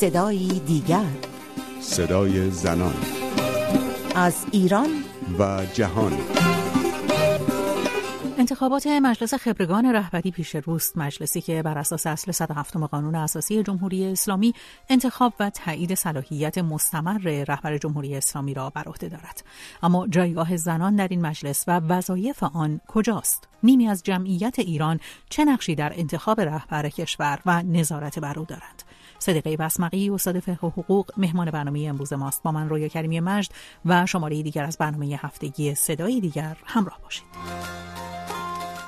صدایی دیگر. صدای زنان. از ایران. و جهان. انتخابات مجلس خبرگان رهبری پیش روست مجلسی که بر اساس اصل 107 قانون اساسی جمهوری اسلامی انتخاب و تایید صلاحیت مستمر رهبر جمهوری اسلامی را بر عهده دارد. اما جایگاه زنان در این مجلس و وظایف آن کجاست؟ نیمی از جمعیت ایران چه نقشی در انتخاب رهبر کشور و نظارت بر او دارند؟ صدقه بسمقی استاد فقه و حقوق مهمان برنامه امروز ماست. با من رویا کریمی مجد و شماره دیگر از برنامه هفتگی صدای دیگر همراه باشید.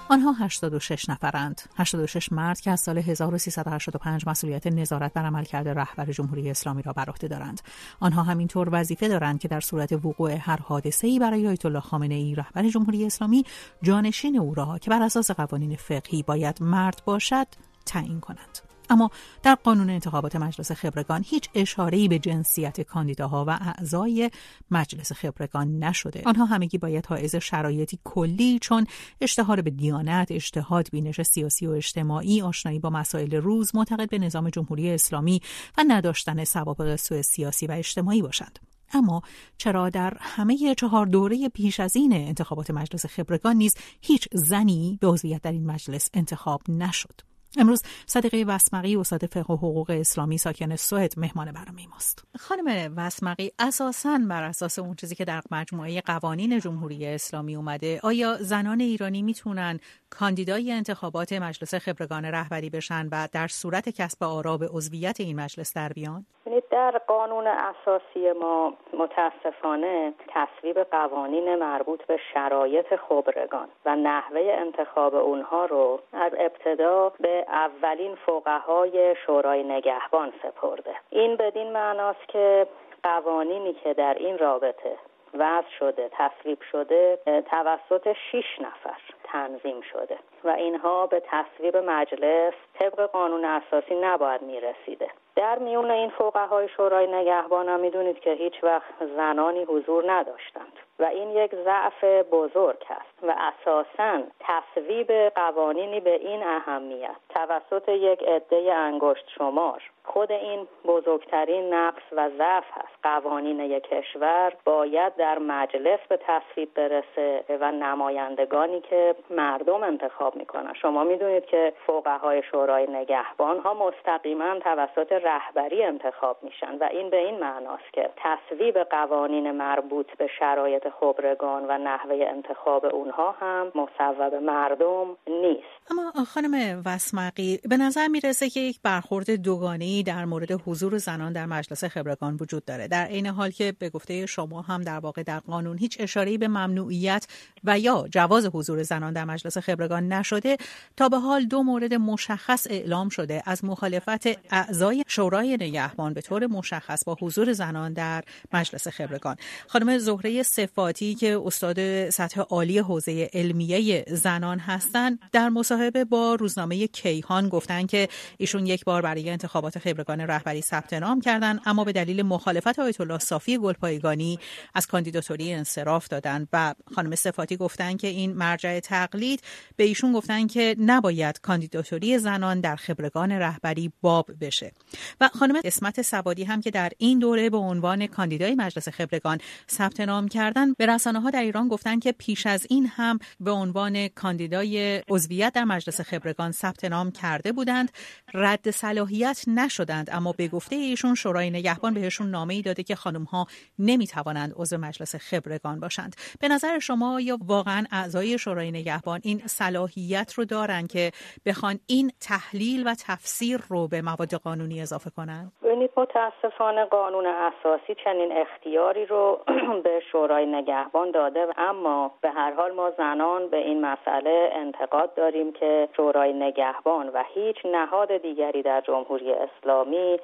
آنها 86 نفرند. 86 مرد که از سال 1385 مسئولیت نظارت بر عملکرد رهبر جمهوری اسلامی را بر عهده دارند. آنها همینطور وظیفه دارند که در صورت وقوع هر حادثه‌ای برای آیت الله خامنه ای رهبر جمهوری اسلامی جانشین او را که بر اساس قوانین فقهی باید مرد باشد تعیین کنند. اما در قانون انتخابات مجلس خبرگان هیچ اشاره‌ای به جنسیت کاندیداها و اعضای مجلس خبرگان نشده. آنها همگی باید حائز شرایطی کلی چون اشتهار به دیانت اجتهاد بینش سیاسی و اجتماعی آشنایی با مسائل روز معتقد به نظام جمهوری اسلامی و نداشتن سوابق سوء سیاسی و اجتماعی باشند. اما چرا در همه چهار دوره پیش از این انتخابات مجلس خبرگان نیز هیچ زنی به عضویت در این مجلس انتخاب نشد؟ امروز صدقه وسمقی استاد فقه و حقوق اسلامی ساکن سوئد مهمان برنامه ماست. خانم وسمقی اساسا بر اساس اون چیزی که در مجموعه قوانین جمهوری اسلامی اومده آیا زنان ایرانی می‌تونن کاندیدای انتخابات مجلس خبرگان رهبری بشن و در صورت کسب آرا به عضویت این مجلس در بیان؟ در قانون اساسی ما متاسفانه تصویب قوانین مربوط به شرایط خبرگان و نحوه انتخاب اونها رو از ابتدا به اولین فقهای شورای نگهبان سپرده. این بدین معناست که قوانینی که در این رابطه وضع شده تصویب شده توسط شیش نفر تنظیم شده و اینها به تصویب مجلس طبق قانون اساسی نباید می‌رسیده. در میون این فقهای شورای نگهبان می‌دونید که هیچ وقت زنانی حضور نداشتند. و این یک ضعف بزرگ است و اساسا تصویب قوانینی به این اهمیت. توسط یک عده انگشت شمار خود این بزرگترین نقص و ضعف هست قوانین یک کشور باید در مجلس به تصویب برسه و نمایندگانی که مردم انتخاب می‌کنن. شما می‌دونید که فقهای شورای نگهبان ها مستقیما توسط رهبری انتخاب میشن و این به این معناست که تصویب قوانین مربوط به شرایط خبرگان و نحوه انتخاب اونها هم مصوب مردم نیست. اما خانم وسمقی به نظر می‌رسه که یک برخورد دوگانه در مورد حضور زنان در مجلس خبرگان وجود داره. در عین حال که به گفته شما هم در واقع در قانون هیچ اشاره‌ای به ممنوعیت و یا جواز حضور زنان در مجلس خبرگان نشده تا به حال دو مورد مشخص اعلام شده. از مخالفت اعضای شورای نگهبان به طور مشخص با حضور زنان در مجلس خبرگان. خانم زهره صفاتی که استاد سطح عالی حوزه علمیه زنان هستند در مصاحبه با روزنامه کیهان گفتند که ایشون یک بار برای انتخابات خبرگان رهبری ثبت نام کردند اما به دلیل مخالفت آیت الله صافی گلپایگانی از کاندیداتوری انصراف دادند و خانم صفاتی گفتند که این مرجع تقلید به ایشون گفتن که نباید کاندیداتوری زنان در خبرگان رهبری باب بشه. و خانم اسمت سوادی هم که در این دوره به عنوان کاندیدای مجلس خبرگان ثبت نام کردن به رسانه ها در ایران گفتن که پیش از این هم به عنوان کاندیدای عضویت در مجلس خبرگان ثبت نام کرده بودند. رد صلاحیت نشدند اما به گفته ایشون شورای نگهبان بهشون نامه ای داده که خانم ها نمی توانند عضو مجلس خبرگان باشند. به نظر شما یا واقعا اعضای شورای نگهبان این صلاحیت رو دارن که بخوان این تحلیل و تفسیر رو به مواد قانونی اضافه کنن؟ ببینید متاسفانه قانون اساسی چنین اختیاری رو به شورای نگهبان داده اما به هر حال ما زنان به این مسئله انتقاد داریم که شورای نگهبان و هیچ نهاد دیگری در جمهوری اسلامی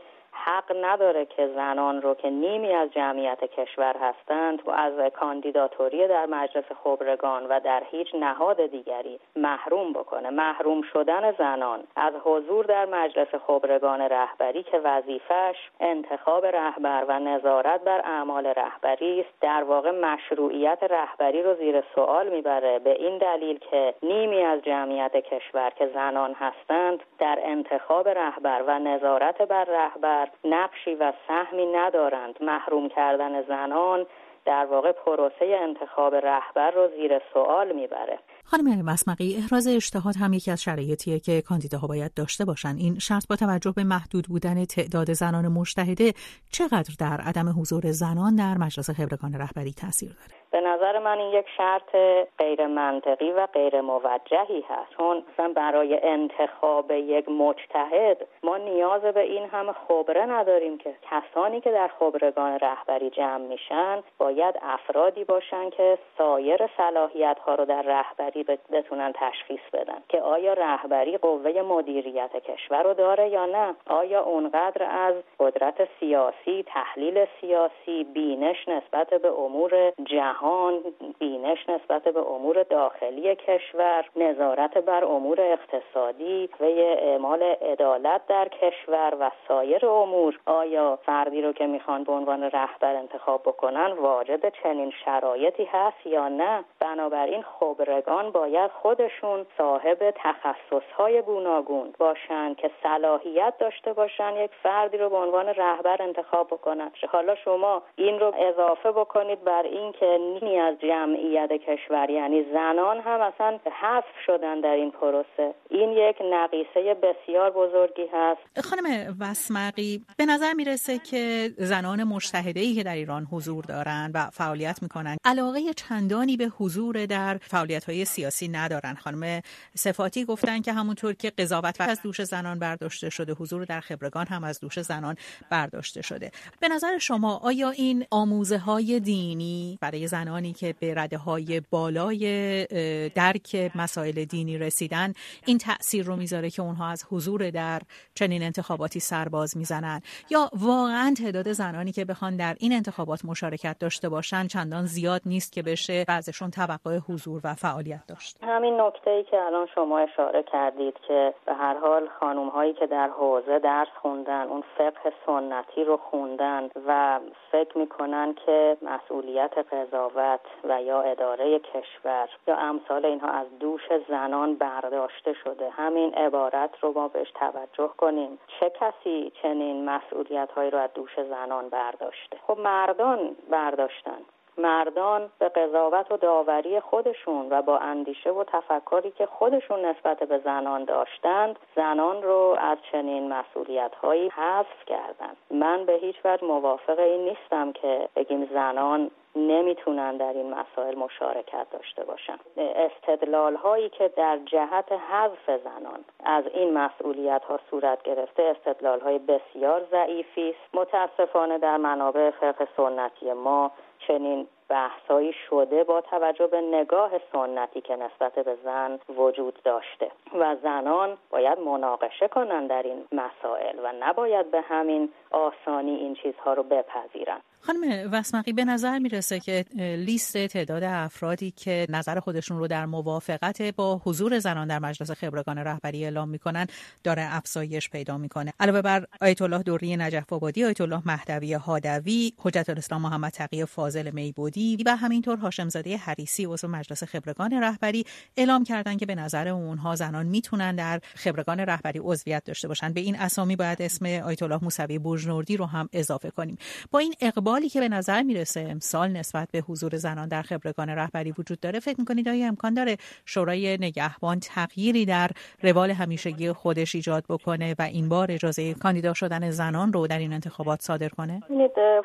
حق نداره که زنان رو که نیمی از جمعیت کشور هستند و از کاندیداتوری در مجلس خبرگان و در هیچ نهاد دیگری محروم بکنه. محروم شدن زنان از حضور در مجلس خبرگان رهبری که وظیفش انتخاب رهبر و نظارت بر اعمال رهبری است در واقع مشروعیت رهبری رو زیر سوال می‌بره. به این دلیل که نیمی از جمعیت کشور که زنان هستند در انتخاب رهبر و نظارت بر رهبر کشور نقشی و سهمی ندارند. محروم کردن زنان در واقع پروسه انتخاب رهبر رو زیر سوال می‌بره. خانم مسمقی احراز اجتهاد هم یکی از شرایطیه که کاندیداها باید داشته باشن. این شرط با توجه به محدود بودن تعداد زنان مجتهده چقدر در عدم حضور زنان در مجلس خبرگان رهبری تاثیر داره؟ به نظر من این یک شرط غیر منطقی و غیر موجهی هست. چون مثلا برای انتخاب یک مجتهد ما نیاز به این همه خبره نداریم که کسانی که در خبرگان رهبری جمع میشن باید افرادی باشن که سایر صلاحیت ها رو در رهبری بتونن تشخیص بدن که آیا رهبری قوه مدیریت کشور رو داره یا نه؟ آیا اونقدر از قدرت سیاسی تحلیل سیاسی بینش نسبت به امور جهان جهان بینش نسبت به امور داخلی کشور نظارت بر امور اقتصادی و اعمال عدالت در کشور و سایر امور. آیا فردی رو که می‌خوان به عنوان رهبر انتخاب بکنن واجد چنین شرایطی هست یا نه؟ بنابراین خبرگان باید خودشون صاحب تخصصهای گوناگون باشند که صلاحیت داشته باشن یک فردی رو به عنوان رهبر انتخاب بکنن. حالا شما این رو اضافه بکنید بر اینکه از جمعیت کشور یعنی زنان هم اصلا حذف شدن در این پروسه. این یک نقیصه بسیار بزرگی هست. خانم وسمقی به نظر می‌رسه که زنان مشتهده که در ایران حضور دارند و فعالیت می‌کنن علاقه چندانی به حضور در فعالیت های سیاسی ندارن. خانم صفاتی گفتن که همونطور که قضاوت از دوش زنان برداشته شده حضور در خبرگان هم از دوش زنان برداشته شده. به نظر شما آیا این آموزه های دینی برای زنانی که به رده های بالای درک مسائل دینی رسیدن این تاثیر رو می‌ذاره که اونها از حضور در چنین انتخاباتی سرباز می‌زنن. یا واقعا تعداد زنانی که بخوان در این انتخابات مشارکت داشته باشن چندان زیاد نیست که بشه بعضشون توقع حضور و فعالیت داشت. همین نکته ای که الان شما اشاره کردید که به هر حال خانم هایی که در حوزه درس خوندن اون فقه سنتی رو خوندن و فکر می‌کنن که مسئولیت قضاوت و یا اداره کشور. یا امثال اینها از دوش زنان برداشته شده. همین عبارت رو ما بهش توجه کنیم. چه کسی چنین مسئولیت هایی رو از دوش زنان برداشته؟ خب مردان برداشتن. مردان به قضاوت و داوری خودشون و با اندیشه و تفکری که خودشون نسبت به زنان داشتند زنان رو از چنین مسئولیت هایی حذف کردند من به هیچ وجه موافق این نیستم که بگیم زنان نمی‌تونن در این مسائل مشارکت داشته باشن. استدلال هایی که در جهت حذف زنان از این مسئولیت ها صورت گرفته استدلال های بسیار ضعیفی است. متاسفانه در منابع فقه سنتی ما چنین بحثایی شده با توجه به نگاه سنتی که نسبت به زن وجود داشته و زنان باید مناقشه کنند در این مسائل و نباید به همین آسانی این چیزها رو بپذیرن. خانم وسمقی به نظر می‌رسه که لیست تعداد افرادی که نظر خودشون رو در موافقت با حضور زنان در مجلس خبرگان رهبری اعلام می‌کنن داره افزایش پیدا می‌کنه. علاوه بر آیت الله دوری نجف آبادی آیت الله مهدوی هادوی حجت الاسلام محمد تقی فاضل میبودی و همینطور هاشمزاده حریسی عضو مجلس خبرگان رهبری اعلام کردن که به نظر اونها زنان می‌تونن در خبرگان رهبری عضویت داشته باشن. به این اسامی باید اسم آیت الله موسوی بوجنوردی رو هم اضافه کنیم. با این اقبالی که به نظر می‌رسه امسال نسبت به حضور زنان در خبرگان رهبری وجود داره فکر می‌کنید آیا امکان داره شورای نگهبان تغییری در روال همیشگی خودش ایجاد بکنه و این بار اجازه کاندیدا شدن زنان رو در این انتخابات صادر کنه؟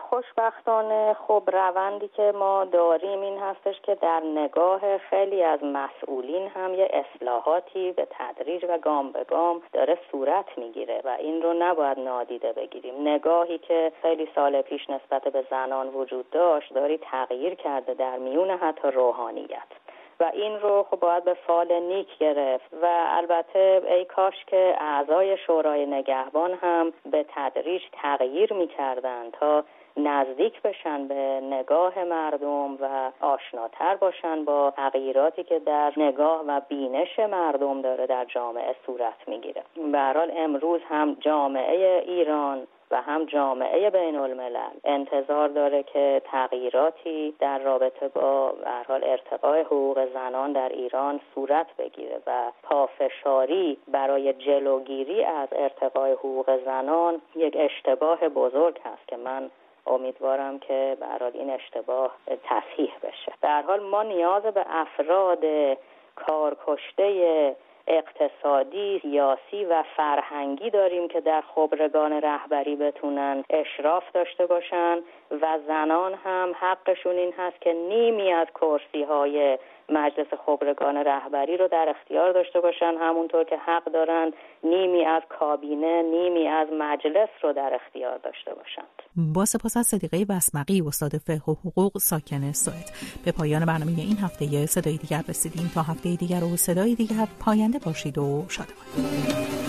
خوشبختانه خب روندی که ما داریم این هستش که در نگاه خیلی از مسئولین هم یه اصلاحاتی به تدریج و گام به گام داره صورت می‌گیره و این رو نباید نادیده بگیریم. نگاهی که خیلی سال پیش نسبت به زنان وجود داشت داری تغییر کرده در میون حتی روحانیت. و این رو خب باید به فال نیک گرفت و البته ای کاش که اعضای شورای نگهبان هم به تدریج تغییر می‌کردن تا نزدیک بشن به نگاه مردم و آشناتر باشن با تغییراتی که در نگاه و بینش مردم داره در جامعه صورت می‌گیره. به امروز هم جامعه ایران و هم جامعه بین الملل انتظار داره که تغییراتی در رابطه با حال ارتقای حقوق زنان در ایران صورت بگیره و پافشاری برای جلوگیری از ارتقای حقوق زنان یک اشتباه بزرگ هست که من امیدوارم که برای این اشتباه تصحیح بشه. در حال ما نیاز به افراد کارکشته اقتصادی، سیاسی و فرهنگی داریم که در خبرگان رهبری بتونن اشراف داشته باشن. و زنان هم حقشون این هست که نیمی از کرسی های مجلس خبرگان رهبری رو در اختیار داشته باشن. همونطور که حق دارند نیمی از کابینه نیمی از مجلس رو در اختیار داشته باشند. با سپاس از صدیقه بسمقی استاد فقه و حقوق ساکن سوئد. به پایان برنامه این هفته صدای دیگر رسیدیم. تا هفته دیگر و صدای دیگر پاینده باشید و شادمان